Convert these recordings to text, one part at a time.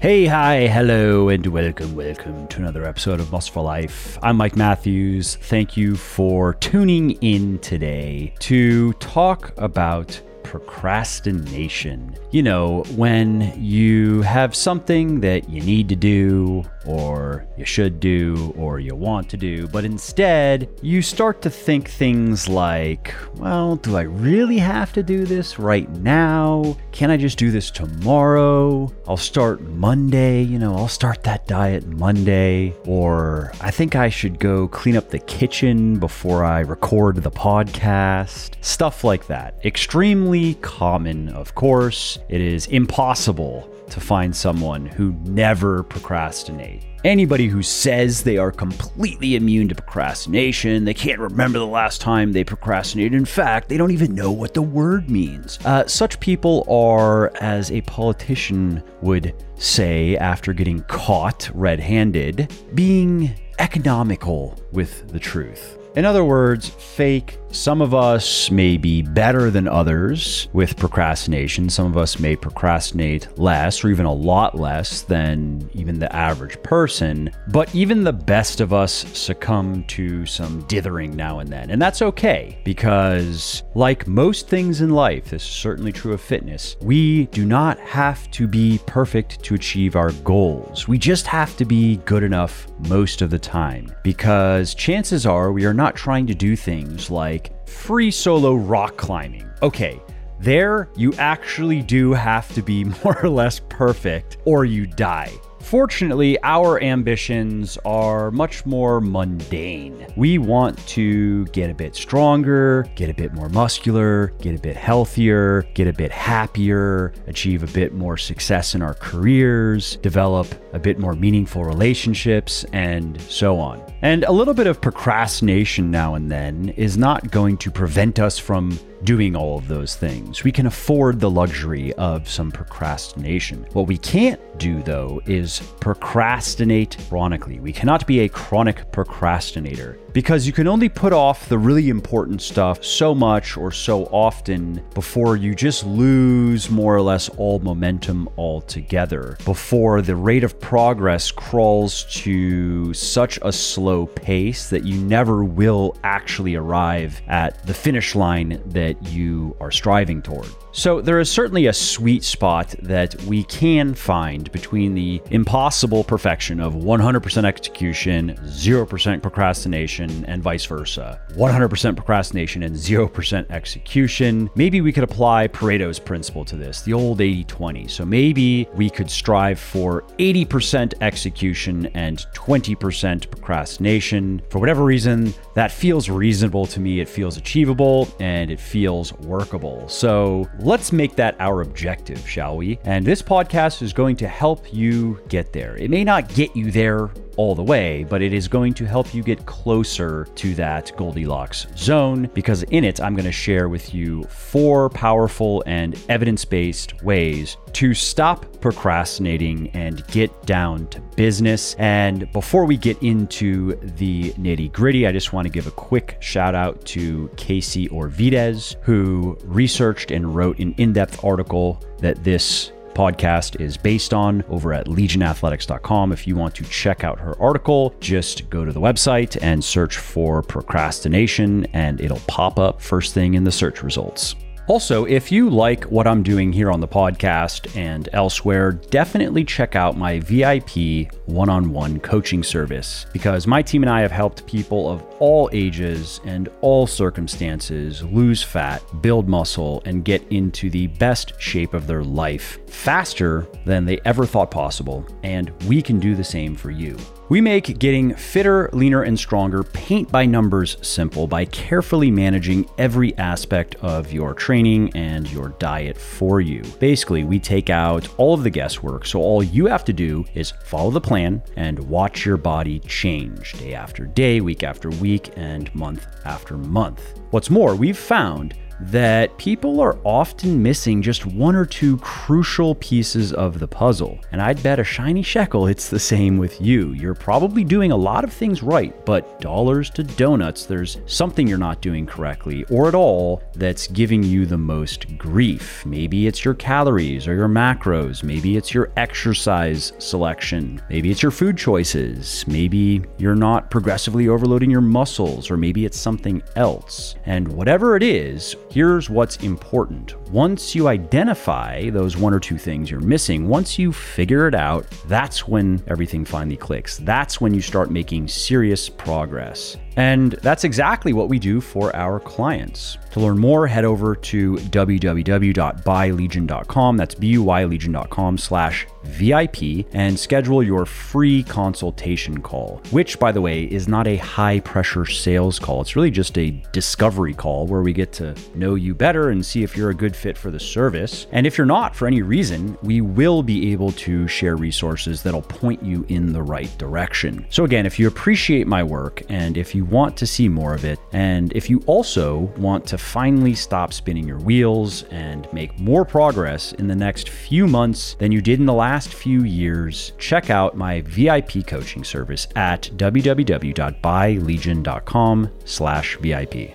Hey, hi, hello, and welcome, welcome to another episode of Muscle for Life. I'm Mike Matthews. Thank you for tuning in today to talk about procrastination. You know, when you have something that you need to do, or you should do, or you want to do, but instead you start to think things like, well, do I really have to do this right now? Can I just do this tomorrow? I'll start Monday, you know, I'll start that diet Monday, or I think I should go clean up the kitchen before I record the podcast. Stuff like that. Extremely common, of course. It is impossible to find someone who never procrastinate. Anybody who says they are completely immune to procrastination, they can't remember the last time they procrastinated. In fact, they don't even know what the word means. Uh, such people are, as a politician would say after getting caught red handed, being economical with the truth. In other words, fake. Some of us may be better than others with procrastination. Some of us may procrastinate less or even a lot less than even the average person. But even the best of us succumb to some dithering now and then. And that's okay because, like most things in life, this is certainly true of fitness, we do not have to be perfect to achieve our goals. We just have to be good enough most of the time because chances are we are not trying to do things like free solo rock climbing. Okay, there you actually do have to be more or less perfect or you die. Fortunately, our ambitions are much more mundane. We want to get a bit stronger, get a bit more muscular, get a bit healthier, get a bit happier, achieve a bit more success in our careers, develop a bit more meaningful relationships, and so on. And a little bit of procrastination now and then is not going to prevent us from doing all of those things. We can afford the luxury of some procrastination. What we can't do, though, is procrastinate chronically. We cannot be a chronic procrastinator because you can only put off the really important stuff so much or so often before you just lose more or less all momentum altogether, before the rate of progress crawls to such a slow pace that you never will actually arrive at the finish line that you are striving toward. So, there is certainly a sweet spot that we can find between the impossible perfection of 100% execution, 0% procrastination, and vice versa. 100% procrastination and 0% execution. Maybe we could apply Pareto's principle to this, the old 80 20. So, maybe we could strive for 80% execution and 20% procrastination. For whatever reason, that feels reasonable to me. It feels achievable and it feels workable. So, Let's make that our objective, shall we? And this podcast is going to help you get there. It may not get you there all the way, but it is going to help you get closer to that Goldilocks zone because in it, I'm going to share with you four powerful and evidence based ways to stop procrastinating and get down to business. And before we get into the nitty gritty, I just want to give a quick shout out to Casey Orvides, who researched and wrote an in depth article that this podcast is based on over at legionathletics.com. If you want to check out her article, just go to the website and search for procrastination, and it'll pop up first thing in the search results. Also, if you like what I'm doing here on the podcast and elsewhere, definitely check out my VIP one on one coaching service because my team and I have helped people of all ages and all circumstances lose fat, build muscle, and get into the best shape of their life faster than they ever thought possible. And we can do the same for you. We make getting fitter, leaner, and stronger paint by numbers simple by carefully managing every aspect of your training and your diet for you. Basically, we take out all of the guesswork, so all you have to do is follow the plan and watch your body change day after day, week after week, and month after month. What's more, we've found that people are often missing just one or two crucial pieces of the puzzle. And I'd bet a shiny shekel it's the same with you. You're probably doing a lot of things right, but dollars to donuts, there's something you're not doing correctly or at all that's giving you the most grief. Maybe it's your calories or your macros. Maybe it's your exercise selection. Maybe it's your food choices. Maybe you're not progressively overloading your muscles, or maybe it's something else. And whatever it is, here's what's important. Once you identify those one or two things you're missing, once you figure it out, that's when everything finally clicks. That's when you start making serious progress. And that's exactly what we do for our clients. To learn more, head over to www.buylegion.com. That's B-U-Y-legion.com slash VIP and schedule your free consultation call, which, by the way, is not a high pressure sales call. It's really just a discovery call where we get to know you better and see if you're a good fit for the service. And if you're not for any reason, we will be able to share resources that'll point you in the right direction. So, again, if you appreciate my work and if you want to see more of it, and if you also want to finally stop spinning your wheels and make more progress in the next few months than you did in the last few years, check out my VIP coaching service at www.buylegion.com/vip.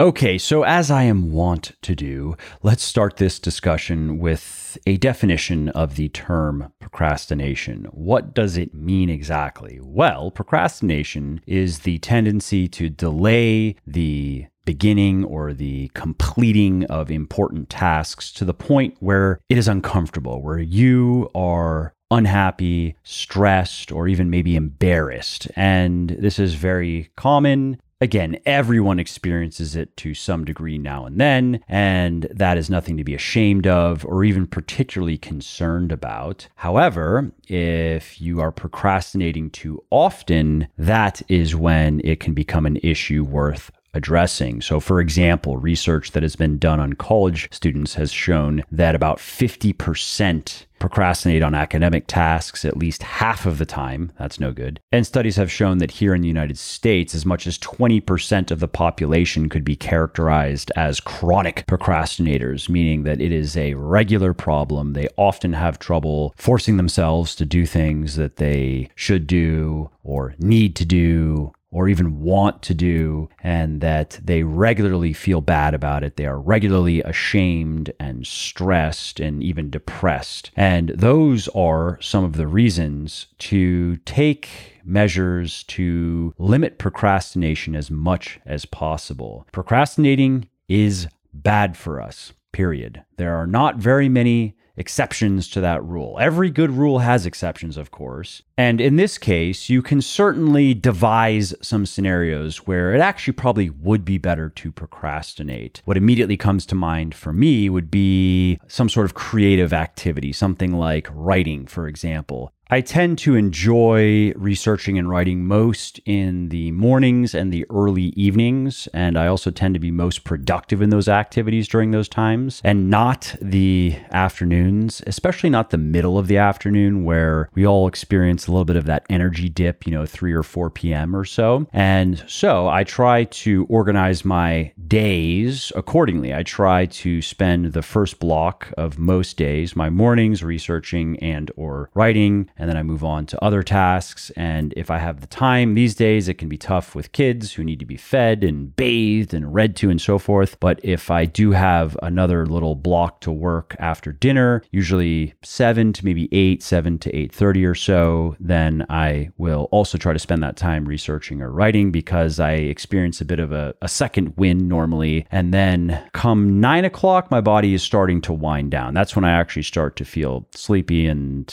Okay, so as I am wont to do, let's start this discussion with a definition of the term procrastination. What does it mean exactly? Well, procrastination is the tendency to delay the beginning or the completing of important tasks to the point where it is uncomfortable, where you are unhappy, stressed, or even maybe embarrassed. And this is very common Again, everyone experiences it to some degree now and then, and that is nothing to be ashamed of or even particularly concerned about. However, if you are procrastinating too often, that is when it can become an issue worth addressing. So, for example, research that has been done on college students has shown that about 50% procrastinate on academic tasks at least half of the time. That's no good. And studies have shown that here in the United States, as much as 20% of the population could be characterized as chronic procrastinators, meaning that it is a regular problem. They often have trouble forcing themselves to do things that they should do or need to do or even want to do, and that they regularly feel bad about it. They are regularly ashamed and stressed and even depressed. And those are some of the reasons to take measures to limit procrastination as much as possible. Procrastinating is bad for us, period. There are not very many exceptions to that rule. Every good rule has exceptions, of course. And in this case, you can certainly devise some scenarios where it actually probably would be better to procrastinate. What immediately comes to mind for me would be some sort of creative activity, something like writing, for example. I tend to enjoy researching and writing most in the mornings and the early evenings. And I also tend to be most productive in those activities during those times and not the afternoons, especially not the middle of the afternoon where we all experience a little bit of that energy dip, you know, 3 or 4 p.m. or so. And so I try to organize my days accordingly. I try to spend the first block of most days, my mornings researching and or writing and then I move on to other tasks. And if I have the time these days, it can be tough with kids who need to be fed and bathed and read to and so forth. But if I do have another little block to work after dinner, usually seven to maybe eight, seven to eight thirty or so, then I will also try to spend that time researching or writing because I experience a bit of a, a second wind normally. And then come nine o'clock, my body is starting to wind down. That's when I actually start to feel sleepy and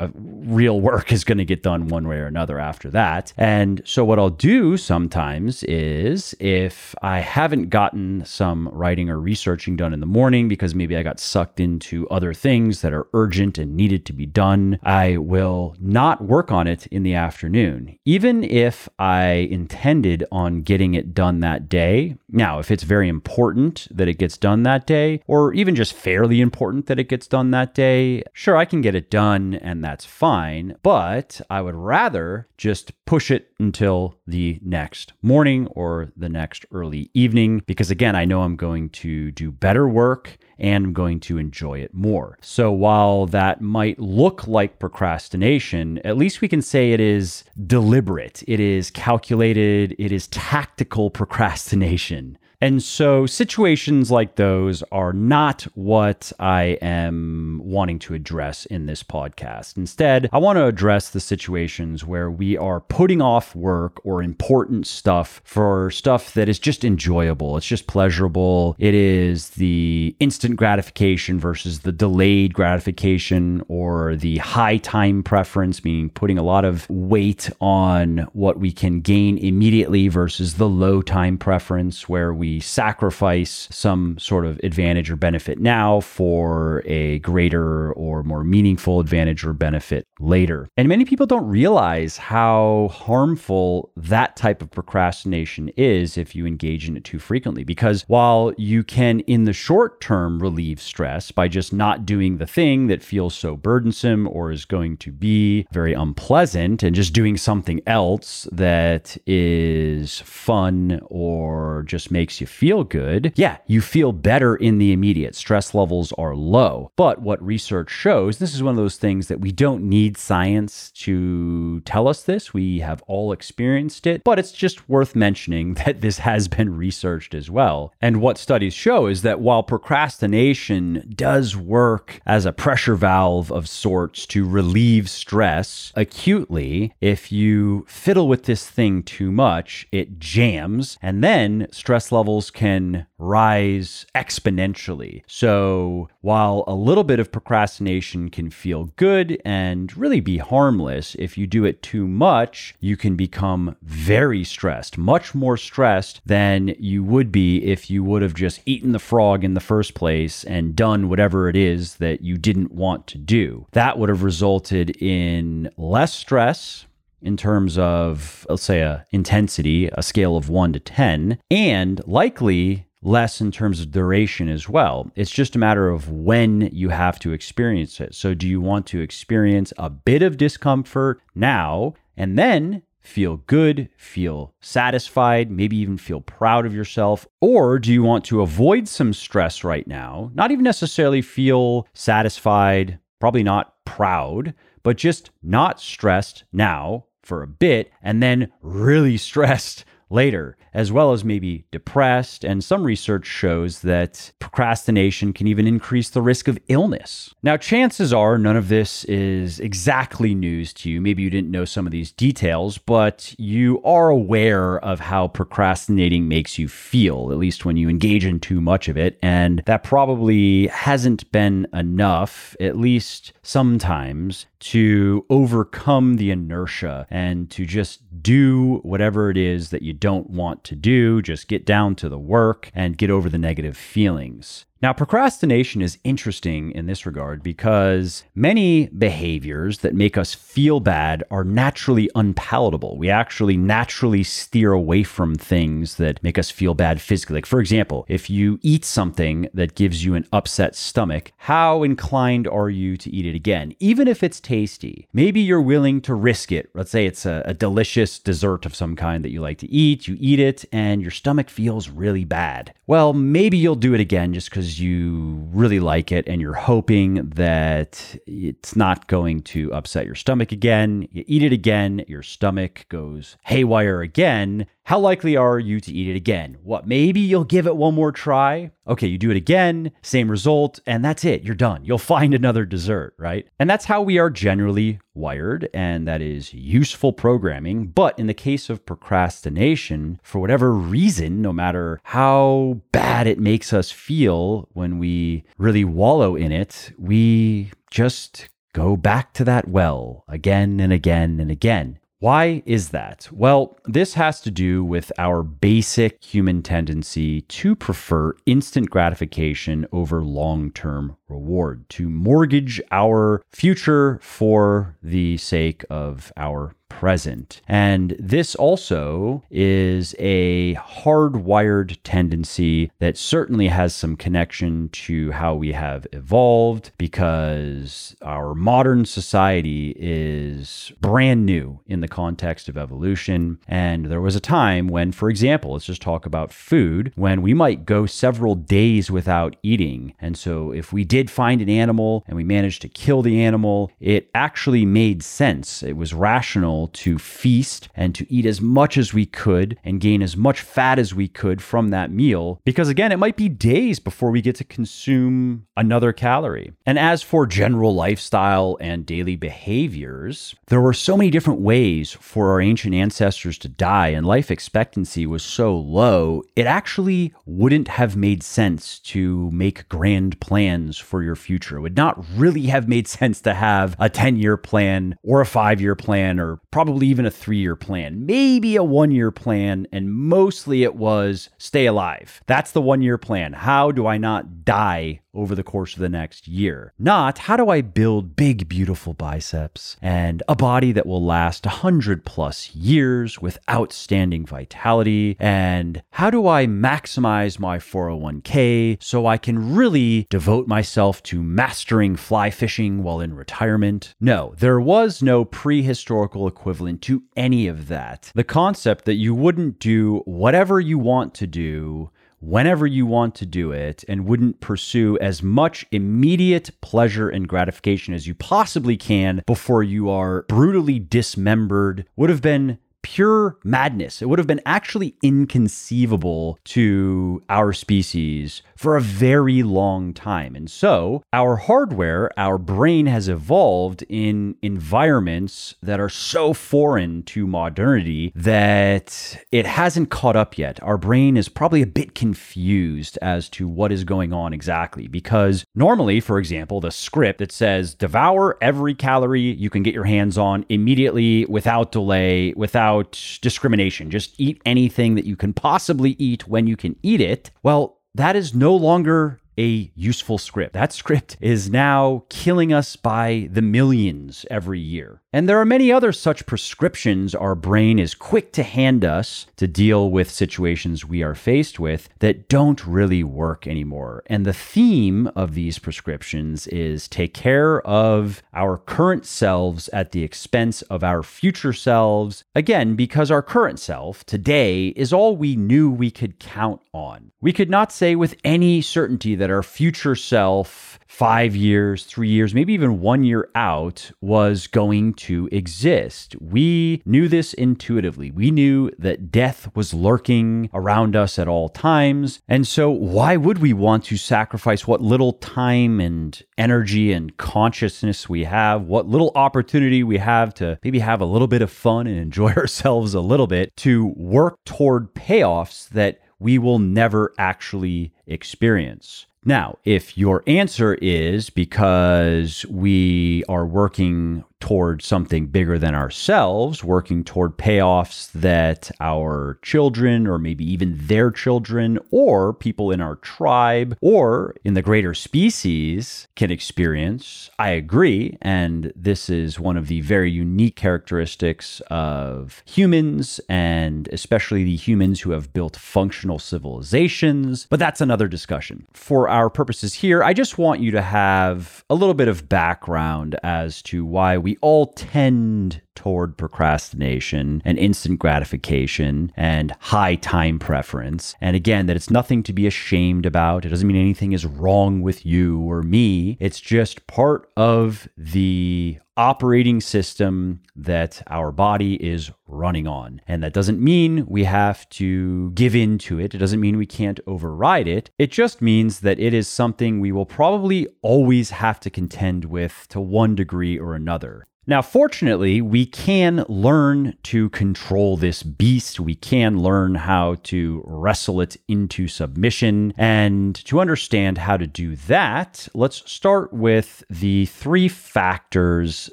uh, real work is going to get done one way or another after that. And so, what I'll do sometimes is if I haven't gotten some writing or researching done in the morning because maybe I got sucked into other things that are urgent and needed to be done, I will not work on it in the afternoon, even if I intended on getting it done that day. Now, if it's very important that it gets done that day, or even just fairly important that it gets done that day, sure, I can get it done and that's fine fine, but I would rather just push it until the next morning or the next early evening because, again, I know I'm going to do better work and I'm going to enjoy it more. So while that might look like procrastination, at least we can say it is deliberate, it is calculated, it is tactical procrastination. And so situations like those are not what I am wanting to address in this podcast. Instead, I want to address the situations where we are putting off work or important stuff for stuff that is just enjoyable. It's just pleasurable. It is the instant gratification versus the delayed gratification or the high time preference, meaning putting a lot of weight on what we can gain immediately versus the low time preference where we sacrifice some sort of advantage or benefit now for a greater or more meaningful advantage or benefit later. And many people don't realize how harmful that type of procrastination is if you engage in it too frequently. Because while you can, in the short term, relieve stress by just not doing the thing that feels so burdensome or is going to be very unpleasant and just doing something else that is fun or just makes you feel good, yeah, you feel better in the immediate. Stress levels are low. But what research shows, this is one of those things that we don't need science to tell us this. We have all experienced it, but it's just worth mentioning that this has been researched as well. And what studies show is that while procrastination does work as a pressure valve of sorts to relieve stress acutely, if you fiddle with this thing too much, it jams, and then stress levels can rise exponentially. So while a little bit of procrastination can feel good and really be harmless, if you do it too much, you can become very stressed, much more stressed than you would be if you would have just eaten the frog in the first place and done whatever it is that you didn't want to do. That would have resulted in less stress, in terms of, let's say, a intensity, a scale of one to 10, and likely less in terms of duration as well. It's just a matter of when you have to experience it. So, do you want to experience a bit of discomfort now and then feel good, feel satisfied, maybe even feel proud of yourself? Or do you want to avoid some stress right now, not even necessarily feel satisfied, probably not proud, but just not stressed now for a bit and then really stressed later, as well as maybe depressed. And some research shows that procrastination can even increase the risk of illness. Now, chances are none of this is exactly news to you. Maybe you didn't know some of these details, but you are aware of how procrastinating makes you feel, at least when you engage in too much of it. And that probably hasn't been enough, at least sometimes, to overcome the inertia and to just do whatever it is that you don't want to do. Just get down to the work and get over the negative feelings. Now, procrastination is interesting in this regard because many behaviors that make us feel bad are naturally unpalatable. We actually naturally steer away from things that make us feel bad physically. Like, for example, if you eat something that gives you an upset stomach, how inclined are you to eat it again? Even if it's tasty, maybe you're willing to risk it. Let's say it's a, a delicious dessert of some kind that you like to eat, you eat it, and your stomach feels really bad. Well, maybe you'll do it again just because you really like it and you're hoping that it's not going to upset your stomach again. You eat it again, your stomach goes haywire again. How likely are you to eat it again? What, maybe you'll give it one more try? Okay, you do it again, same result, and that's it. You're done. You'll find another dessert, right? And that's how we are generally wired, and that is useful programming. But in the case of procrastination, for whatever reason, no matter how bad it makes us feel when we really wallow in it, we just go back to that well again and again and again. Why is that? Well, this has to do with our basic human tendency to prefer instant gratification over long term reward, to mortgage our future for the sake of our present. And this also is a hardwired tendency that certainly has some connection to how we have evolved because our modern society is brand new in the context of evolution. And there was a time when, for example, let's just talk about food, when we might go several days without eating. And so if we did find an animal and we managed to kill the animal, it actually made sense. It was rational to feast and to eat as much as we could and gain as much fat as we could from that meal. Because again, it might be days before we get to consume another calorie. And as for general lifestyle and daily behaviors, there were so many different ways for our ancient ancestors to die, and life expectancy was so low, it actually wouldn't have made sense to make grand plans for your future. It would not really have made sense to have a 10 year plan or a five year plan or probably even a three year plan, maybe a one year plan. And mostly it was stay alive. That's the one year plan. How do I not die over the course of the next year. Not how do I build big, beautiful biceps and a body that will last 100 plus years with outstanding vitality. And how do I maximize my 401k so I can really devote myself to mastering fly fishing while in retirement? No, there was no prehistorical equivalent to any of that. The concept that you wouldn't do whatever you want to do whenever you want to do it and wouldn't pursue as much immediate pleasure and gratification as you possibly can before you are brutally dismembered would have been pure madness. It would have been actually inconceivable to our species for a very long time. And so, our hardware, our brain has evolved in environments that are so foreign to modernity that it hasn't caught up yet. Our brain is probably a bit confused as to what is going on exactly because normally, for example, the script that says devour every calorie you can get your hands on immediately without delay, without without discrimination. Just eat anything that you can possibly eat when you can eat it. Well, that is no longer a useful script. That script is now killing us by the millions every year. And there are many other such prescriptions our brain is quick to hand us to deal with situations we are faced with that don't really work anymore. And the theme of these prescriptions is take care of our current selves at the expense of our future selves. Again, because our current self today is all we knew we could count on. We could not say with any certainty that our future self five years, three years, maybe even one year out was going to exist. We knew this intuitively. We knew that death was lurking around us at all times. And so, why would we want to sacrifice what little time and energy and consciousness we have, what little opportunity we have to maybe have a little bit of fun and enjoy ourselves a little bit to work toward payoffs that we will never actually experience? Now, if your answer is because we are working toward something bigger than ourselves, working toward payoffs that our children or maybe even their children or people in our tribe or in the greater species can experience. I agree. And this is one of the very unique characteristics of humans and especially the humans who have built functional civilizations. But that's another discussion. For our purposes here, I just want you to have a little bit of background as to why we all tend toward procrastination and instant gratification and high time preference. And again, that it's nothing to be ashamed about. It doesn't mean anything is wrong with you or me. It's just part of the operating system that our body is running on. And that doesn't mean we have to give in to it. It doesn't mean we can't override it. It just means that it is something we will probably always have to contend with to one degree or another. Now, fortunately, we can learn to control this beast. We can learn how to wrestle it into submission. And to understand how to do that, let's start with the three factors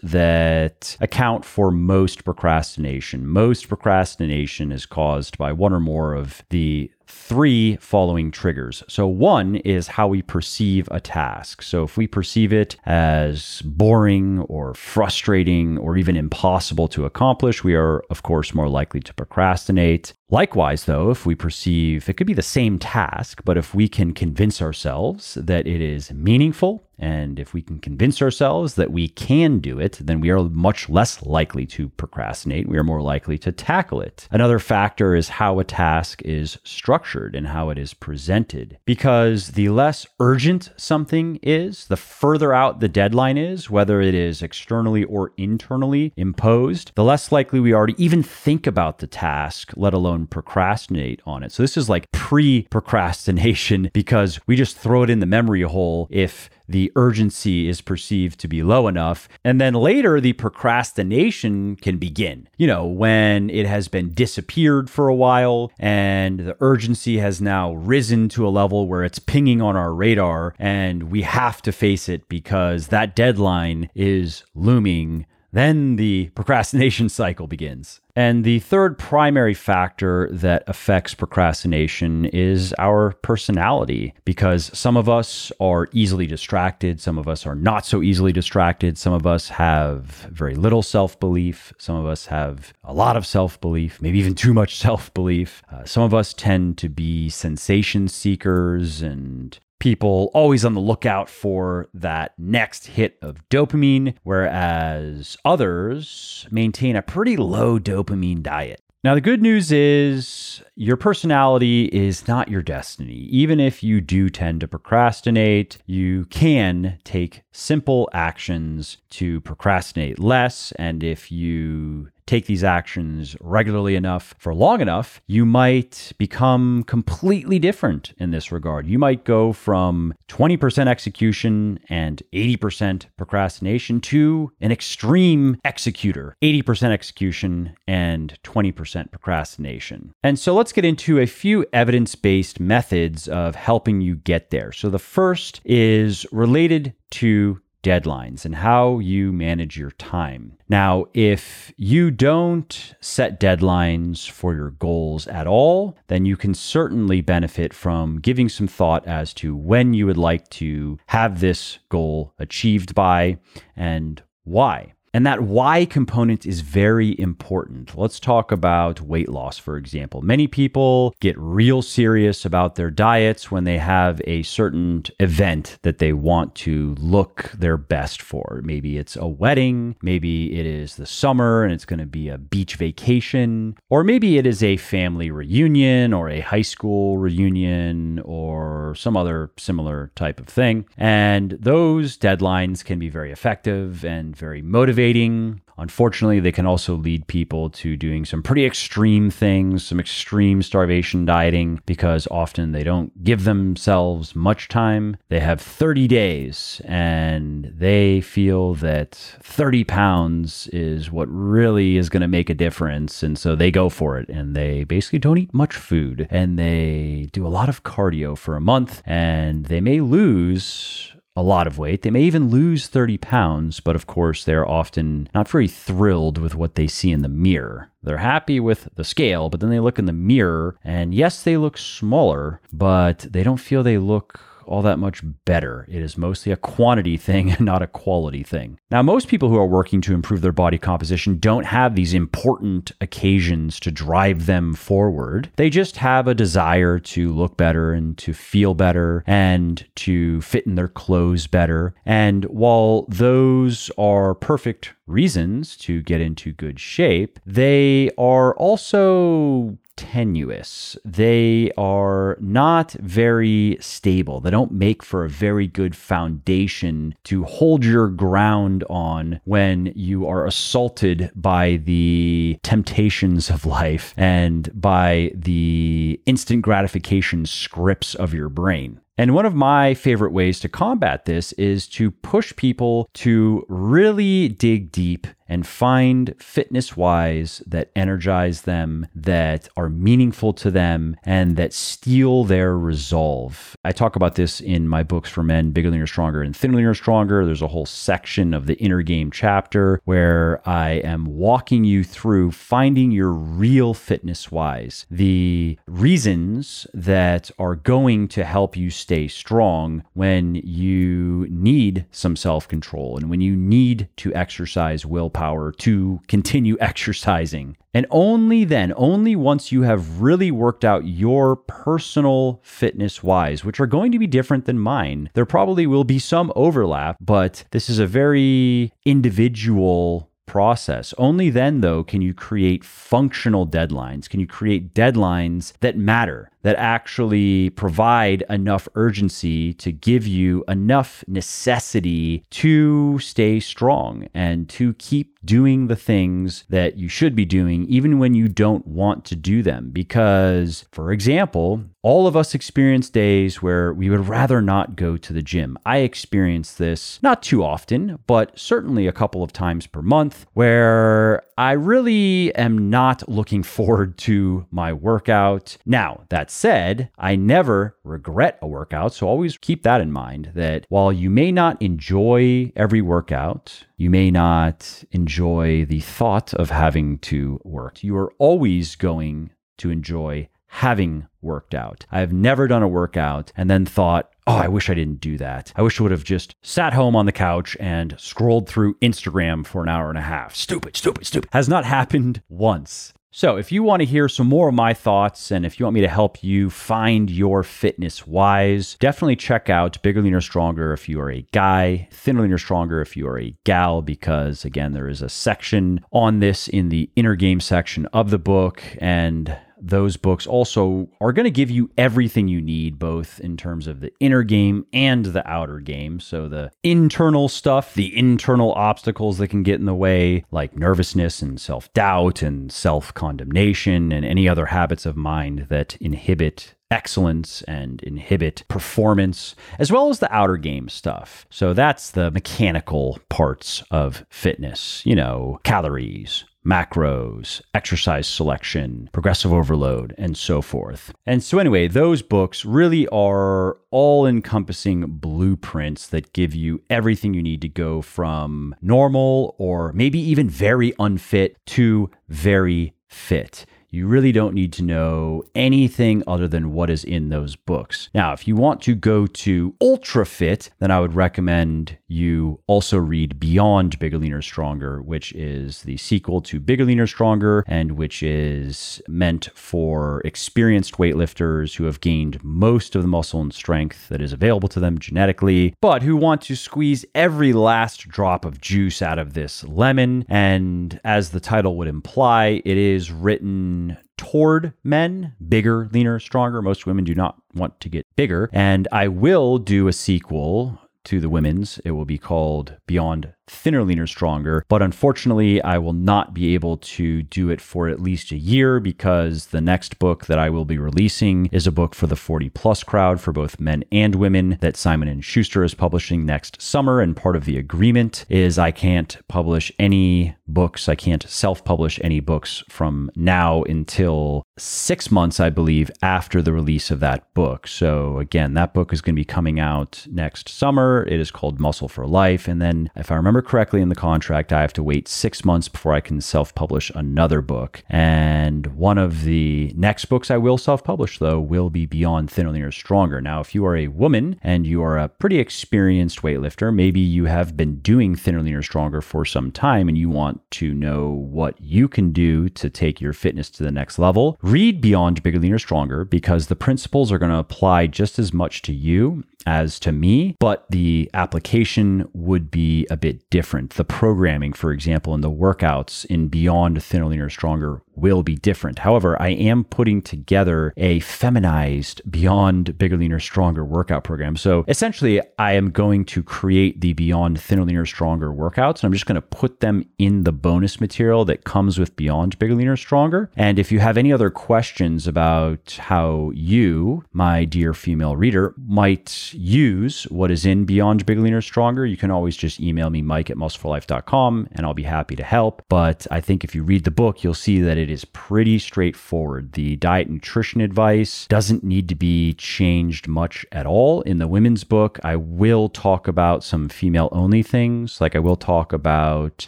that account for most procrastination. Most procrastination is caused by one or more of the three following triggers. So, one is how we perceive a task. So, if we perceive it as boring or frustrating or even impossible to accomplish, we are, of course, more likely to procrastinate. Likewise, though, if we perceive it could be the same task, but if we can convince ourselves that it is meaningful, and if we can convince ourselves that we can do it, then we are much less likely to procrastinate. We are more likely to tackle it. Another factor is how a task is structured and how it is presented. Because the less urgent something is, the further out the deadline is, whether it is externally or internally imposed, the less likely we are to even think about the task, let alone procrastinate on it. So this is like pre procrastination because we just throw it in the memory hole if the urgency is perceived to be low enough. And then later, the procrastination can begin. You know, when it has been disappeared for a while and the urgency has now risen to a level where it's pinging on our radar and we have to face it because that deadline is looming then the procrastination cycle begins. And the third primary factor that affects procrastination is our personality, because some of us are easily distracted, some of us are not so easily distracted, some of us have very little self belief, some of us have a lot of self belief, maybe even too much self belief. Uh, some of us tend to be sensation seekers and people always on the lookout for that next hit of dopamine, whereas others maintain a pretty low dopamine diet. Now, the good news is your personality is not your destiny. Even if you do tend to procrastinate, you can take simple actions to procrastinate less. And if you take these actions regularly enough for long enough, you might become completely different in this regard. You might go from 20% execution and 80% procrastination to an extreme executor, 80% execution and 20% procrastination. And so let's get into a few evidence based methods of helping you get there. So the first is related to deadlines and how you manage your time. Now, if you don't set deadlines for your goals at all, then you can certainly benefit from giving some thought as to when you would like to have this goal achieved by and why. And that why component is very important. Let's talk about weight loss, for example. Many people get real serious about their diets when they have a certain event that they want to look their best for. Maybe it's a wedding, maybe it is the summer and it's going to be a beach vacation, or maybe it is a family reunion or a high school reunion or some other similar type of thing. And those deadlines can be very effective and very motivating motivating. Unfortunately, they can also lead people to doing some pretty extreme things, some extreme starvation dieting, because often they don't give themselves much time. They have 30 days and they feel that 30 pounds is what really is going to make a difference. And so they go for it and they basically don't eat much food and they do a lot of cardio for a month and they may lose a lot of weight. They may even lose 30 pounds, but of course, they're often not very thrilled with what they see in the mirror. They're happy with the scale, but then they look in the mirror, and yes, they look smaller, but they don't feel they look all that much better. It is mostly a quantity thing and not a quality thing. Now, most people who are working to improve their body composition don't have these important occasions to drive them forward. They just have a desire to look better and to feel better and to fit in their clothes better. And while those are perfect reasons to get into good shape, they are also tenuous. They are not very stable. They don't make for a very good foundation to hold your ground on when you are assaulted by the temptations of life and by the instant gratification scripts of your brain. And one of my favorite ways to combat this is to push people to really dig deep and find fitness whys that energize them, that are meaningful to them, and that steel their resolve. I talk about this in my books for men, Bigger Leaner Stronger and Thinner Leaner Stronger. There's a whole section of the inner game chapter where I am walking you through finding your real fitness whys, the reasons that are going to help you stay strong when you need some self control and when you need to exercise willpower to continue exercising. And only then, only once you have really worked out your personal fitness whys, which are going to be different than mine, there probably will be some overlap, but this is a very individual process. Only then, though, can you create functional deadlines. Can you create deadlines that matter, that actually provide enough urgency to give you enough necessity to stay strong and to keep doing the things that you should be doing, even when you don't want to do them. Because, for example, all of us experience days where we would rather not go to the gym. I experience this not too often, but certainly a couple of times per month where I really am not looking forward to my workout. Now, that said, I never regret a workout. So always keep that in mind that while you may not enjoy every workout, you may not enjoy the thought of having to work, you are always going to enjoy having worked out. I have never done a workout and then thought, oh, I wish I didn't do that. I wish I would have just sat home on the couch and scrolled through Instagram for an hour and a half. Stupid, stupid, stupid. Has not happened once. So, if you want to hear some more of my thoughts and if you want me to help you find your fitness whys, definitely check out Bigger, Leaner, Stronger if you are a guy, Thinner, Leaner, Stronger if you are a gal, because again, there is a section on this in the inner game section of the book. And those books also are going to give you everything you need, both in terms of the inner game and the outer game. So, the internal stuff, the internal obstacles that can get in the way, like nervousness and self doubt and self condemnation and any other habits of mind that inhibit excellence and inhibit performance, as well as the outer game stuff. So that's the mechanical parts of fitness, you know, calories, macros, exercise selection, progressive overload, and so forth. And so, anyway, those books really are all encompassing blueprints that give you everything you need to go from normal or maybe even very unfit to very fit you really don't need to know anything other than what is in those books. Now, if you want to go to ultra fit, then I would recommend you also read Beyond Bigger, Leaner, Stronger, which is the sequel to Bigger, Leaner, Stronger, and which is meant for experienced weightlifters who have gained most of the muscle and strength that is available to them genetically, but who want to squeeze every last drop of juice out of this lemon. And as the title would imply, it is written toward men, bigger, leaner, stronger. Most women do not want to get bigger. And I will do a sequel to the women's. It will be called Beyond thinner, leaner, stronger. But unfortunately, I will not be able to do it for at least a year because the next book that I will be releasing is a book for the 40 plus crowd for both men and women that Simon and Schuster is publishing next summer. And part of the agreement is I can't publish any books. I can't self publish any books from now until six months, I believe, after the release of that book. So again, that book is going to be coming out next summer. It is called Muscle for Life. And then if I remember remember correctly in the contract, I have to wait six months before I can self publish another book. And one of the next books I will self publish, though, will be Beyond Thinner, Leaner, Stronger. Now, if you are a woman and you are a pretty experienced weightlifter, maybe you have been doing Thinner, Leaner, Stronger for some time and you want to know what you can do to take your fitness to the next level, read Beyond Bigger, Leaner, Stronger because the principles are going to apply just as much to you as to me, but the application would be a bit different. The programming, for example, and the workouts in Beyond Thinner, Leaner, Stronger will be different. However, I am putting together a feminized Beyond Bigger, Leaner, Stronger workout program. So essentially, I am going to create the Beyond Thinner, Leaner, Stronger workouts, and I'm just going to put them in the bonus material that comes with Beyond Bigger, Leaner, Stronger. And if you have any other questions about how you, my dear female reader, might use what is in Beyond Bigger, Leaner, Stronger, you can always just email me, mike at muscleforlife.com, and I'll be happy to help. But I think if you read the book, you'll see that it is pretty straightforward. The diet nutrition advice doesn't need to be changed much at all. In the women's book, I will talk about some female only things, like I will talk about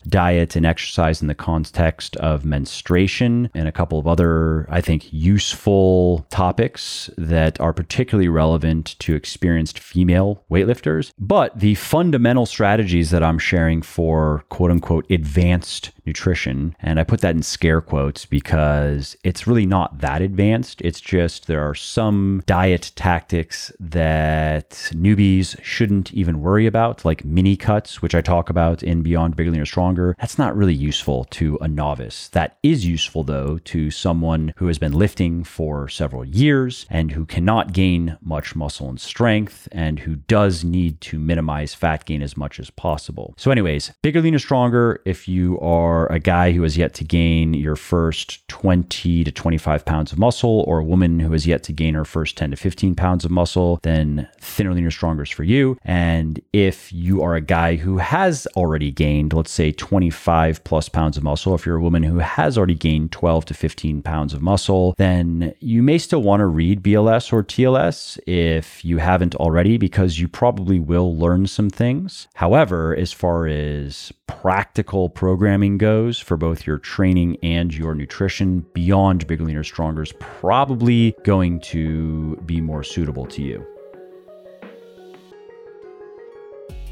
diet and exercise in the context of menstruation and a couple of other, I think, useful topics that are particularly relevant to experienced female weightlifters. But the fundamental strategies that I'm sharing for quote unquote advanced nutrition. And I put that in scare quotes because it's really not that advanced. It's just there are some diet tactics that newbies shouldn't even worry about, like mini cuts, which I talk about in Beyond Bigger, Leaner, Stronger. That's not really useful to a novice. That is useful, though, to someone who has been lifting for several years and who cannot gain much muscle and strength and who does need to minimize fat gain as much as possible. So, anyways, Bigger, Leaner, Stronger, if you are are a guy who has yet to gain your first 20 to 25 pounds of muscle, or a woman who has yet to gain her first 10 to 15 pounds of muscle, then thinner, leaner, stronger is for you. And if you are a guy who has already gained, let's say 25 plus pounds of muscle, if you're a woman who has already gained 12 to 15 pounds of muscle, then you may still want to read BLS or TLS if you haven't already, because you probably will learn some things. However, as far as practical programming goes for both your training and your nutrition beyond Bigger Leaner Stronger is probably going to be more suitable to you.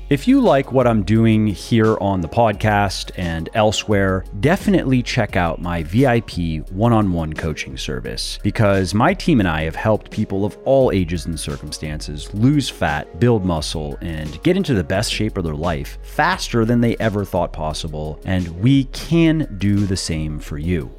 If you like what I'm doing here on the podcast and elsewhere, definitely check out my VIP one on one coaching service because my team and I have helped people of all ages and circumstances lose fat, build muscle, and get into the best shape of their life faster than they ever thought possible. And we can do the same for you.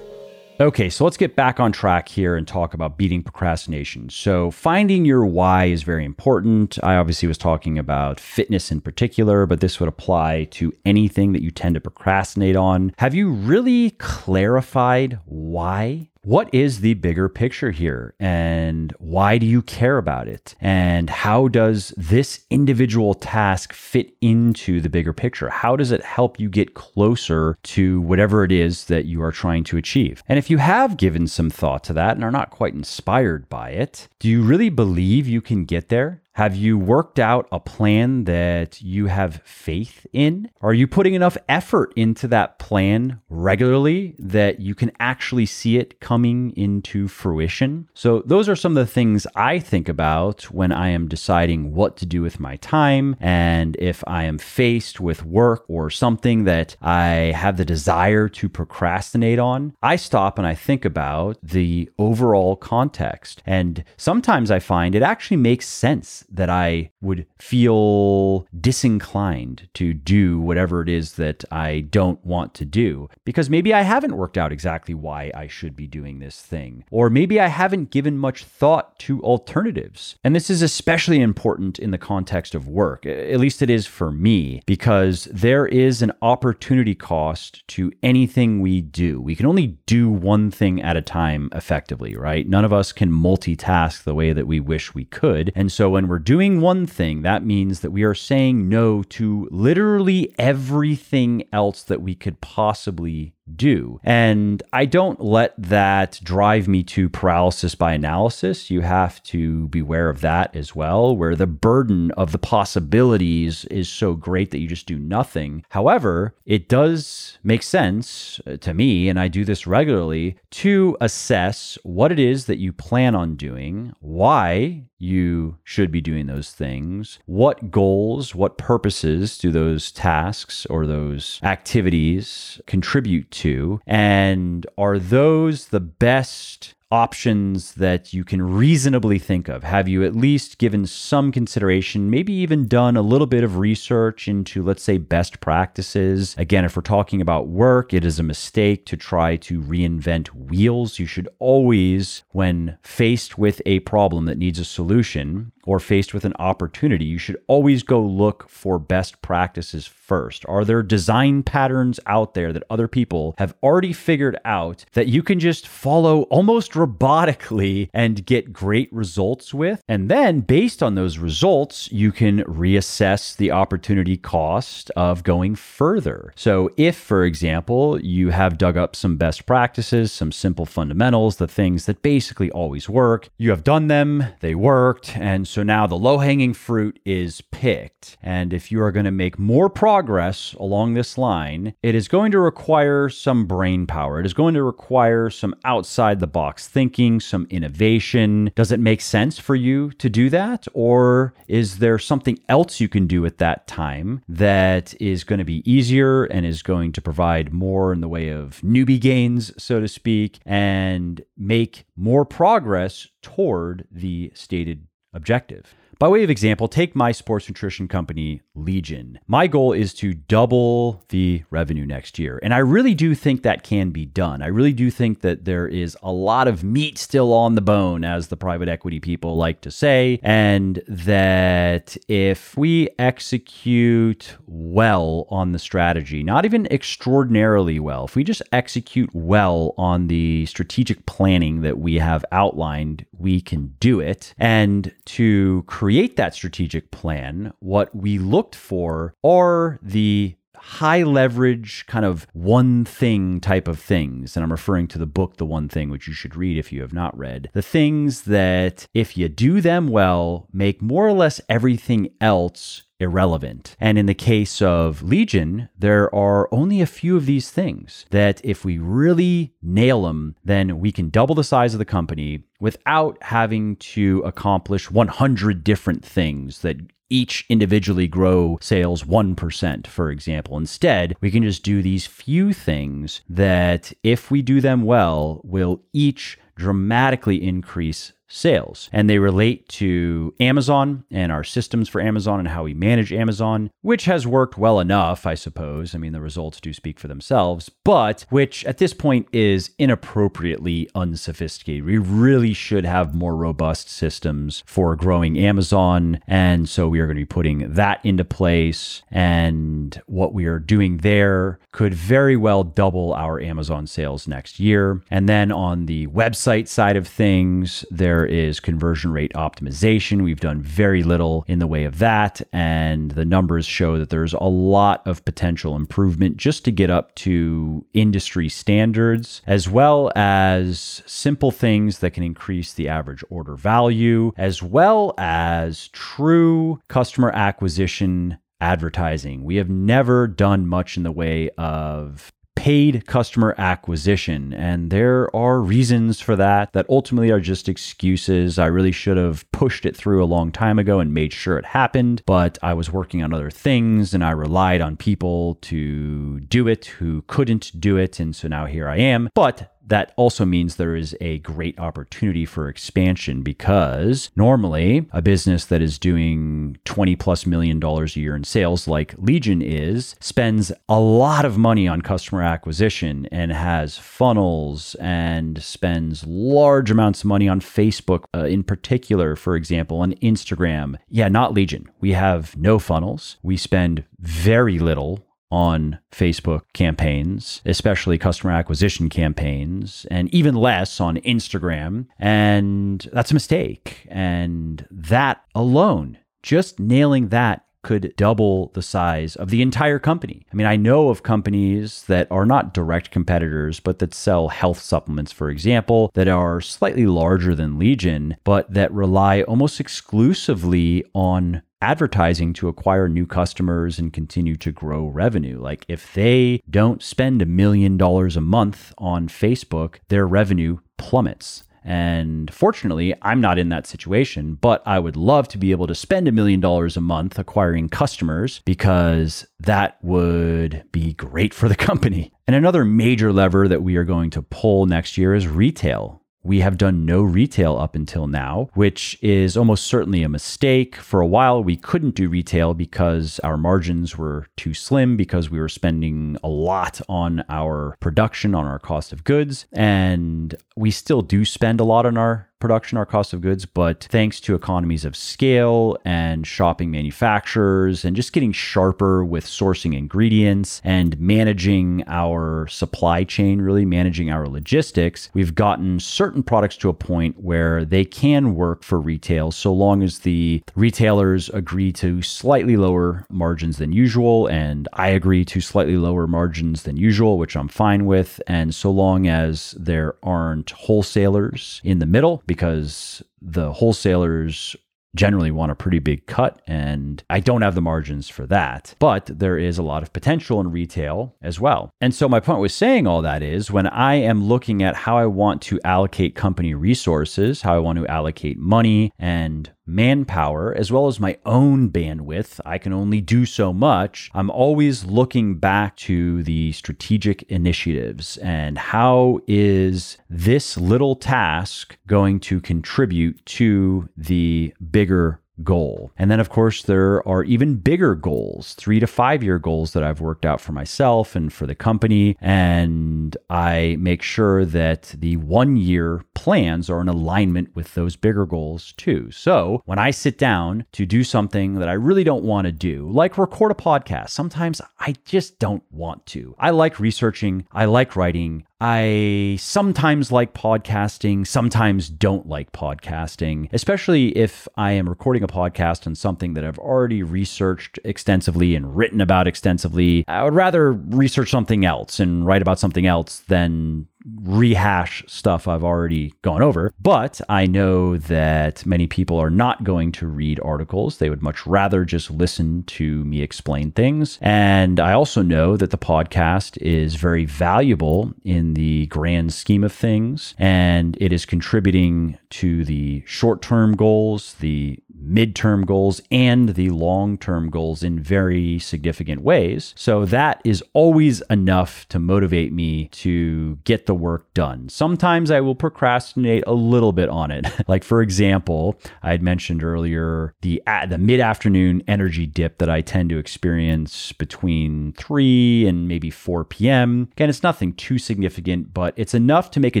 Okay, so let's get back on track here and talk about beating procrastination. So, finding your why is very important. I obviously was talking about fitness in particular, but this would apply to anything that you tend to procrastinate on. Have you really clarified why what is the bigger picture here and why do you care about it? And how does this individual task fit into the bigger picture? How does it help you get closer to whatever it is that you are trying to achieve? And if you have given some thought to that and are not quite inspired by it, do you really believe you can get there? Have you worked out a plan that you have faith in? Are you putting enough effort into that plan regularly that you can actually see it coming into fruition? So, those are some of the things I think about when I am deciding what to do with my time. And if I am faced with work or something that I have the desire to procrastinate on, I stop and I think about the overall context. And sometimes I find it actually makes sense that I would feel disinclined to do whatever it is that I don't want to do because maybe I haven't worked out exactly why I should be doing this thing, or maybe I haven't given much thought to alternatives. And this is especially important in the context of work, at least it is for me, because there is an opportunity cost to anything we do. We can only do one thing at a time effectively, right? None of us can multitask the way that we wish we could. And so when we're doing one thing, that means that we are saying no to literally everything else that we could possibly do. And I don't let that drive me to paralysis by analysis. You have to beware of that as well, where the burden of the possibilities is so great that you just do nothing. However, it does make sense uh, to me, and I do this regularly, to assess what it is that you plan on doing, why you should be doing those things, what goals, what purposes do those tasks or those activities contribute to? And are those the best options that you can reasonably think of? Have you at least given some consideration, maybe even done a little bit of research into, let's say, best practices? Again, if we're talking about work, it is a mistake to try to reinvent wheels. You should always, when faced with a problem that needs a solution, or faced with an opportunity, you should always go look for best practices first. Are there design patterns out there that other people have already figured out that you can just follow almost robotically and get great results with? And then, based on those results, you can reassess the opportunity cost of going further. So, if, for example, you have dug up some best practices, some simple fundamentals, the things that basically always work, you have done them, they worked, and so now the low hanging fruit is picked. And if you are going to make more progress along this line, it is going to require some brain power. It is going to require some outside the box thinking, some innovation. Does it make sense for you to do that? Or is there something else you can do at that time that is going to be easier and is going to provide more in the way of newbie gains, so to speak, and make more progress toward the stated objective. By way of example, take my sports nutrition company, Legion. My goal is to double the revenue next year. And I really do think that can be done. I really do think that there is a lot of meat still on the bone, as the private equity people like to say. And that if we execute well on the strategy, not even extraordinarily well, if we just execute well on the strategic planning that we have outlined, we can do it. And to create that strategic plan, what we looked for are the high leverage kind of one thing type of things. And I'm referring to the book, The One Thing, which you should read if you have not read. The things that, if you do them well, make more or less everything else irrelevant. And in the case of Legion, there are only a few of these things that if we really nail them, then we can double the size of the company without having to accomplish 100 different things that each individually grow sales 1%, for example. Instead, we can just do these few things that, if we do them well, will each dramatically increase sales. And they relate to Amazon and our systems for Amazon and how we manage Amazon, which has worked well enough, I suppose. I mean, the results do speak for themselves, but which at this point is inappropriately unsophisticated. We really should have more robust systems for growing Amazon. And so we are going to be putting that into place. And what we are doing there could very well double our Amazon sales next year. And then on the website side of things, there there is conversion rate optimization. We've done very little in the way of that. And the numbers show that there's a lot of potential improvement just to get up to industry standards, as well as simple things that can increase the average order value, as well as true customer acquisition advertising. We have never done much in the way of paid customer acquisition. And there are reasons for that that ultimately are just excuses. I really should have pushed it through a long time ago and made sure it happened, but I was working on other things and I relied on people to do it who couldn't do it. And so now here I am. But that also means there is a great opportunity for expansion because normally a business that is doing 20 plus million dollars a year in sales, like Legion is, spends a lot of money on customer acquisition and has funnels and spends large amounts of money on Facebook uh, in particular, for example, on Instagram. Yeah, not Legion. We have no funnels. We spend very little on Facebook campaigns, especially customer acquisition campaigns, and even less on Instagram. And that's a mistake. And that alone, just nailing that could double the size of the entire company. I mean, I know of companies that are not direct competitors, but that sell health supplements, for example, that are slightly larger than Legion, but that rely almost exclusively on advertising to acquire new customers and continue to grow revenue. Like if they don't spend a million dollars a month on Facebook, their revenue plummets. And fortunately, I'm not in that situation, but I would love to be able to spend a million dollars a month acquiring customers because that would be great for the company. And another major lever that we are going to pull next year is retail we have done no retail up until now, which is almost certainly a mistake. For a while, we couldn't do retail because our margins were too slim, because we were spending a lot on our production, on our cost of goods. And we still do spend a lot on our production, our cost of goods, but thanks to economies of scale and shopping manufacturers and just getting sharper with sourcing ingredients and managing our supply chain, really managing our logistics, we've gotten certain products to a point where they can work for retail so long as the retailers agree to slightly lower margins than usual. And I agree to slightly lower margins than usual, which I'm fine with. And so long as there aren't wholesalers in the middle, because the wholesalers generally want a pretty big cut and I don't have the margins for that. But there is a lot of potential in retail as well. And so my point with saying all that is when I am looking at how I want to allocate company resources, how I want to allocate money and manpower as well as my own bandwidth. I can only do so much. I'm always looking back to the strategic initiatives and how is this little task going to contribute to the bigger goal. And then, of course, there are even bigger goals, three to five year goals that I've worked out for myself and for the company. And I make sure that the one year plans are in alignment with those bigger goals too. So when I sit down to do something that I really don't want to do, like record a podcast, sometimes I just don't want to. I like researching, I like writing, I sometimes like podcasting, sometimes don't like podcasting, especially if I am recording a podcast on something that I've already researched extensively and written about extensively. I would rather research something else and write about something else than rehash stuff I've already gone over. But I know that many people are not going to read articles. They would much rather just listen to me explain things. And I also know that the podcast is very valuable in the grand scheme of things. And it is contributing to the short term goals, the midterm goals and the long term goals in very significant ways. So that is always enough to motivate me to get the work done. Sometimes I will procrastinate a little bit on it. like for example, I had mentioned earlier the the mid-afternoon energy dip that I tend to experience between 3 and maybe 4 p.m. Again, it's nothing too significant, but it's enough to make a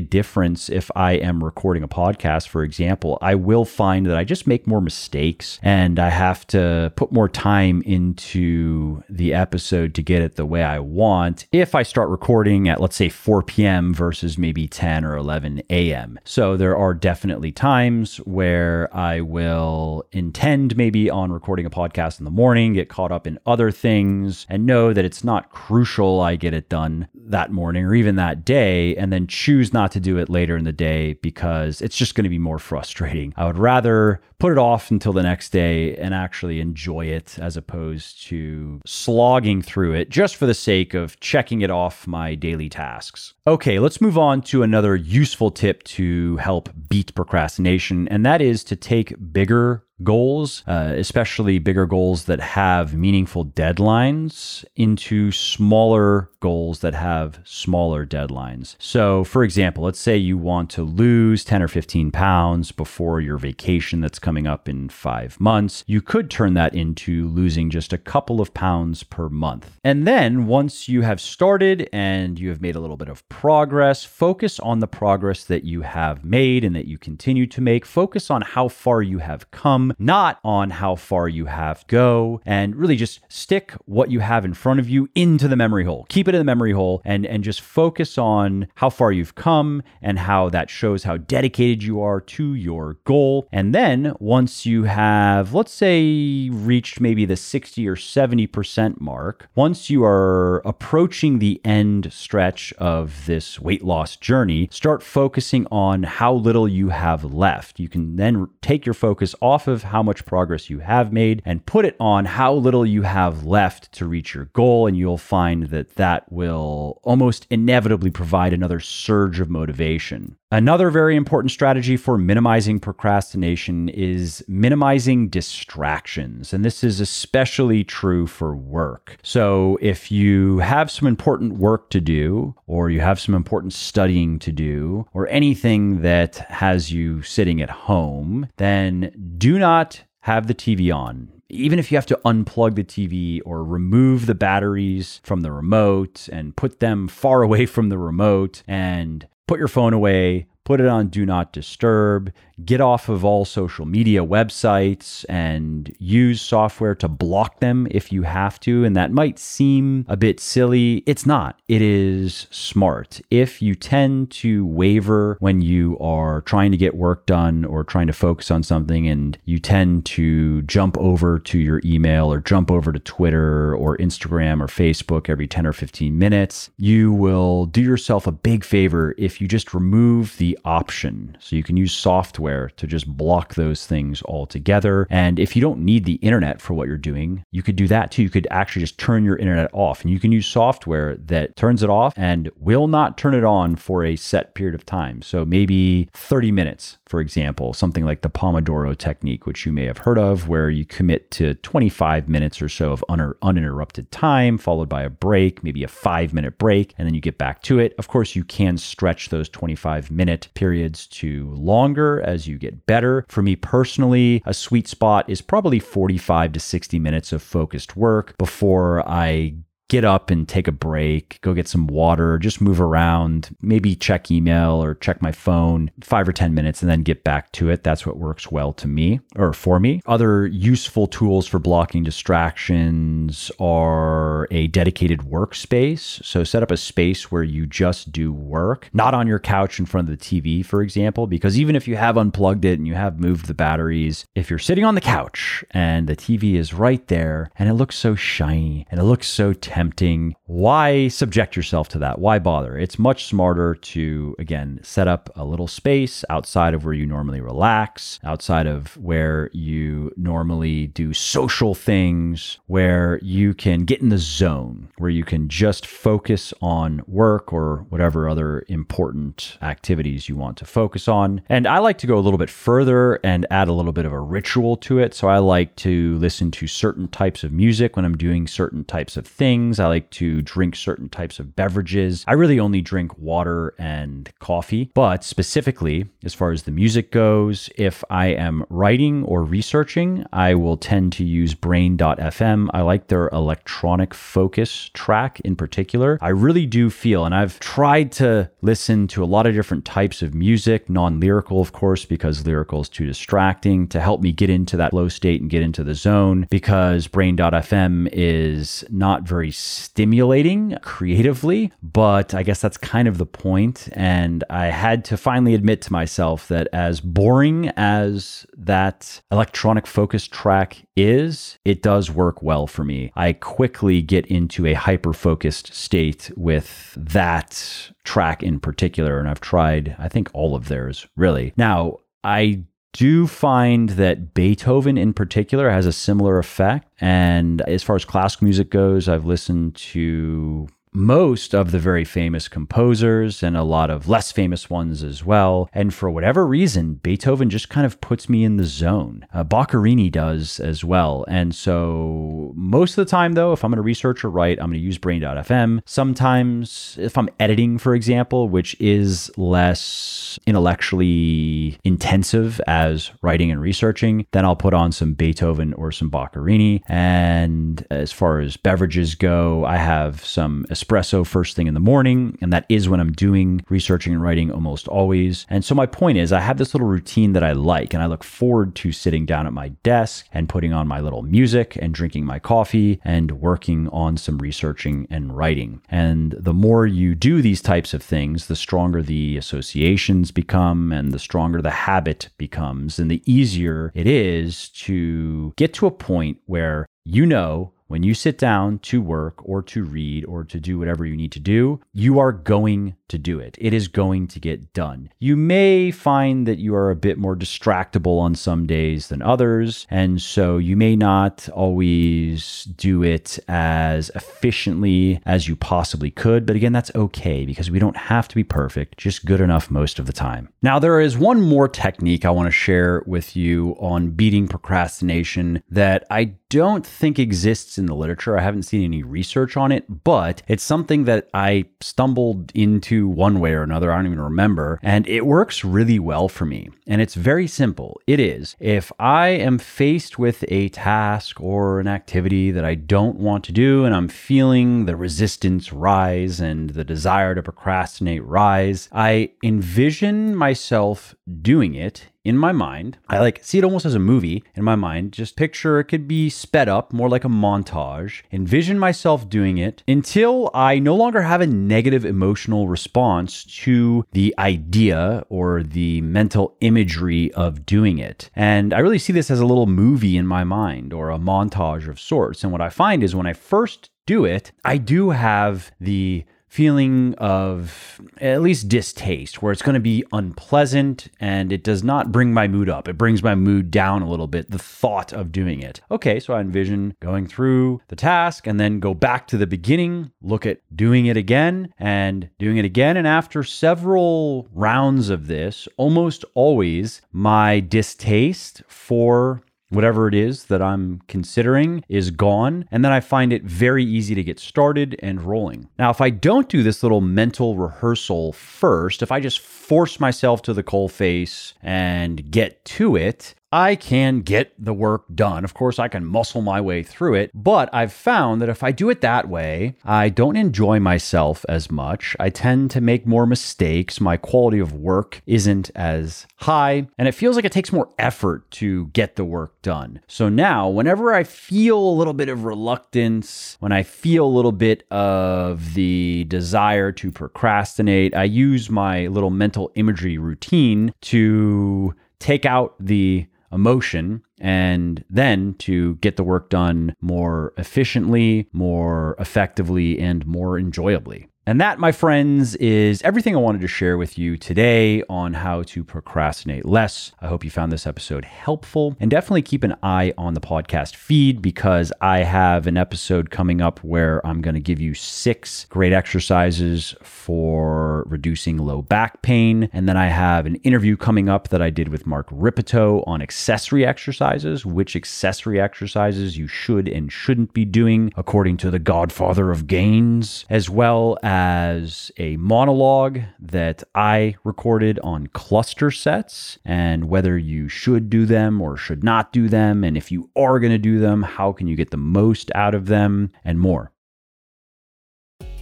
difference if I am recording a podcast, for example. I will find that I just make more mistakes mistakes and I have to put more time into the episode to get it the way I want if I start recording at, let's say, 4 p.m. versus maybe 10 or 11 a.m. So there are definitely times where I will intend maybe on recording a podcast in the morning, get caught up in other things, and know that it's not crucial I get it done that morning or even that day, and then choose not to do it later in the day because it's just going to be more frustrating. I would rather put it off until the next day and actually enjoy it as opposed to slogging through it just for the sake of checking it off my daily tasks. Okay, let's move on to another useful tip to help beat procrastination, and that is to take bigger goals, uh, especially bigger goals that have meaningful deadlines, into smaller goals that have smaller deadlines. So, for example, let's say you want to lose 10 or 15 pounds before your vacation that's coming up in five months. You could turn that into losing just a couple of pounds per month. And then once you have started and you have made a little bit of progress, focus on the progress that you have made and that you continue to make. Focus on how far you have come not on how far you have go, and really just stick what you have in front of you into the memory hole. Keep it in the memory hole and, and just focus on how far you've come and how that shows how dedicated you are to your goal. And then once you have, let's say, reached maybe the 60 or 70% mark, once you are approaching the end stretch of this weight loss journey, start focusing on how little you have left. You can then take your focus off of of how much progress you have made and put it on how little you have left to reach your goal. And you'll find that that will almost inevitably provide another surge of motivation. Another very important strategy for minimizing procrastination is minimizing distractions. And this is especially true for work. So, if you have some important work to do, or you have some important studying to do, or anything that has you sitting at home, then do not have the TV on even if you have to unplug the TV or remove the batteries from the remote and put them far away from the remote and put your phone away, put it on do not disturb, get off of all social media websites and use software to block them if you have to. And that might seem a bit silly. It's not, it is smart. If you tend to waver when you are trying to get work done or trying to focus on something, and you tend to jump over to your email or jump over to Twitter or Instagram or Facebook every 10 or 15 minutes, you will do yourself a big favor if you just remove the option. So you can use software software to just block those things altogether. And if you don't need the internet for what you're doing, you could do that too. You could actually just turn your internet off and you can use software that turns it off and will not turn it on for a set period of time. So maybe 30 minutes, for example, something like the Pomodoro technique, which you may have heard of, where you commit to 25 minutes or so of un- uninterrupted time, followed by a break, maybe a five minute break, and then you get back to it. Of course, you can stretch those 25 minute periods to longer as you get better. For me personally, a sweet spot is probably 45 to 60 minutes of focused work before I get up and take a break, go get some water, just move around, maybe check email or check my phone five or 10 minutes and then get back to it. That's what works well to me or for me. Other useful tools for blocking distractions are a dedicated workspace. So set up a space where you just do work, not on your couch in front of the TV, for example, because even if you have unplugged it and you have moved the batteries, if you're sitting on the couch and the TV is right there and it looks so shiny and it looks so tempting tempting. Why subject yourself to that? Why bother? It's much smarter to, again, set up a little space outside of where you normally relax, outside of where you normally do social things, where you can get in the zone, where you can just focus on work or whatever other important activities you want to focus on. And I like to go a little bit further and add a little bit of a ritual to it. So I like to listen to certain types of music when I'm doing certain types of things things. I like to drink certain types of beverages. I really only drink water and coffee, but specifically, as far as the music goes, if I am writing or researching, I will tend to use brain.fm. I like their electronic focus track in particular. I really do feel, and I've tried to listen to a lot of different types of music, non lyrical, of course, because lyrical is too distracting, to help me get into that low state and get into the zone because brain.fm is not very stimulating creatively, but I guess that's kind of the point. And I had to finally admit to myself that as boring as that electronic focus track is, it does work well for me. I quickly get into a hyper focused state with that track in particular. And I've tried, I think, all of theirs really. Now, I do find that Beethoven in particular has a similar effect. And as far as classical music goes, I've listened to most of the very famous composers and a lot of less famous ones as well. And for whatever reason, Beethoven just kind of puts me in the zone. Uh, Boccherini does as well. And so most of the time, though, if I'm going to research or write, I'm going to use brain.fm. Sometimes, if I'm editing, for example, which is less intellectually intensive as writing and researching, then I'll put on some Beethoven or some Boccherini. And as far as beverages go, I have some espresso first thing in the morning, and that is when I'm doing researching and writing almost always. And so my point is, I have this little routine that I like, and I look forward to sitting down at my desk and putting on my little music and drinking my coffee and working on some researching and writing. And the more you do these types of things, the stronger the associations become and the stronger the habit becomes, and the easier it is to get to a point where you know when you sit down to work or to read or to do whatever you need to do, you are going to do it. It is going to get done. You may find that you are a bit more distractible on some days than others, and so you may not always do it as efficiently as you possibly could. But again, that's okay because we don't have to be perfect, just good enough most of the time. Now, there is one more technique I want to share with you on beating procrastination that I don't think exists in the literature. I haven't seen any research on it, but it's something that I stumbled into one way or another. I don't even remember. And it works really well for me. And it's very simple. It is if I am faced with a task or an activity that I don't want to do, and I'm feeling the resistance rise and the desire to procrastinate rise, I envision myself doing it in my mind. I like see it almost as a movie in my mind. Just picture it could be sped up, more like a montage. Envision myself doing it until I no longer have a negative emotional response to the idea or the mental imagery of doing it. And I really see this as a little movie in my mind or a montage of sorts. And what I find is when I first do it, I do have the feeling of at least distaste, where it's going to be unpleasant and it does not bring my mood up. It brings my mood down a little bit, the thought of doing it. Okay, so I envision going through the task and then go back to the beginning, look at doing it again and doing it again. And after several rounds of this, almost always my distaste for whatever it is that I'm considering is gone. And then I find it very easy to get started and rolling. Now, if I don't do this little mental rehearsal first, if I just force myself to the coal face and get to it, I can get the work done. Of course, I can muscle my way through it, but I've found that if I do it that way, I don't enjoy myself as much. I tend to make more mistakes. My quality of work isn't as high, and it feels like it takes more effort to get the work done. So now, whenever I feel a little bit of reluctance, when I feel a little bit of the desire to procrastinate, I use my little mental imagery routine to take out the emotion and then to get the work done more efficiently, more effectively, and more enjoyably. And that, my friends, is everything I wanted to share with you today on how to procrastinate less. I hope you found this episode helpful and definitely keep an eye on the podcast feed because I have an episode coming up where I'm going to give you six great exercises for reducing low back pain. And then I have an interview coming up that I did with Mark Rippetoe on accessory exercises, which accessory exercises you should and shouldn't be doing according to the godfather of gains, as well as as a monologue that I recorded on cluster sets and whether you should do them or should not do them. And if you are going to do them, how can you get the most out of them and more.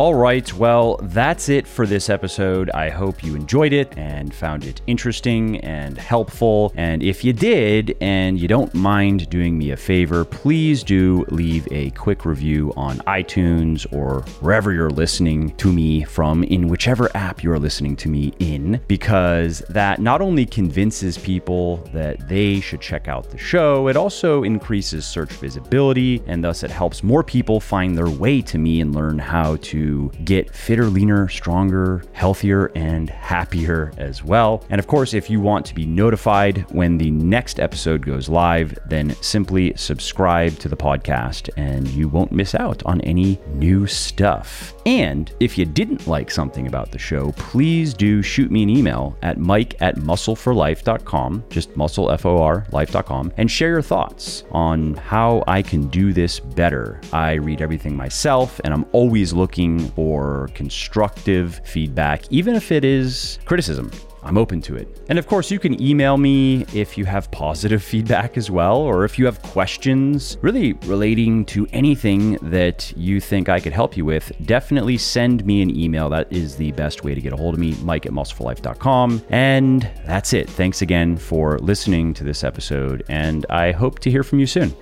All right, well, that's it for this episode. I hope you enjoyed it and found it interesting and helpful. And if you did and you don't mind doing me a favor, please do leave a quick review on iTunes or wherever you're listening to me from, in whichever app you're listening to me in, because that not only convinces people that they should check out the show, it also increases search visibility and thus it helps more people find their way to me and learn how to get fitter, leaner, stronger, healthier, and happier as well. And of course, if you want to be notified when the next episode goes live, then simply subscribe to the podcast and you won't miss out on any new stuff. And if you didn't like something about the show, please do shoot me an email at mike at muscleforlife.com, just muscle, F O R, life.com, and share your thoughts on how I can do this better. I read everything myself and I'm always looking for constructive feedback, even if it is criticism. I'm open to it. And of course, you can email me if you have positive feedback as well, or if you have questions really relating to anything that you think I could help you with, definitely send me an email. That is the best way to get a hold of me, mike at muscleforlife.com. And that's it. Thanks again for listening to this episode, and I hope to hear from you soon.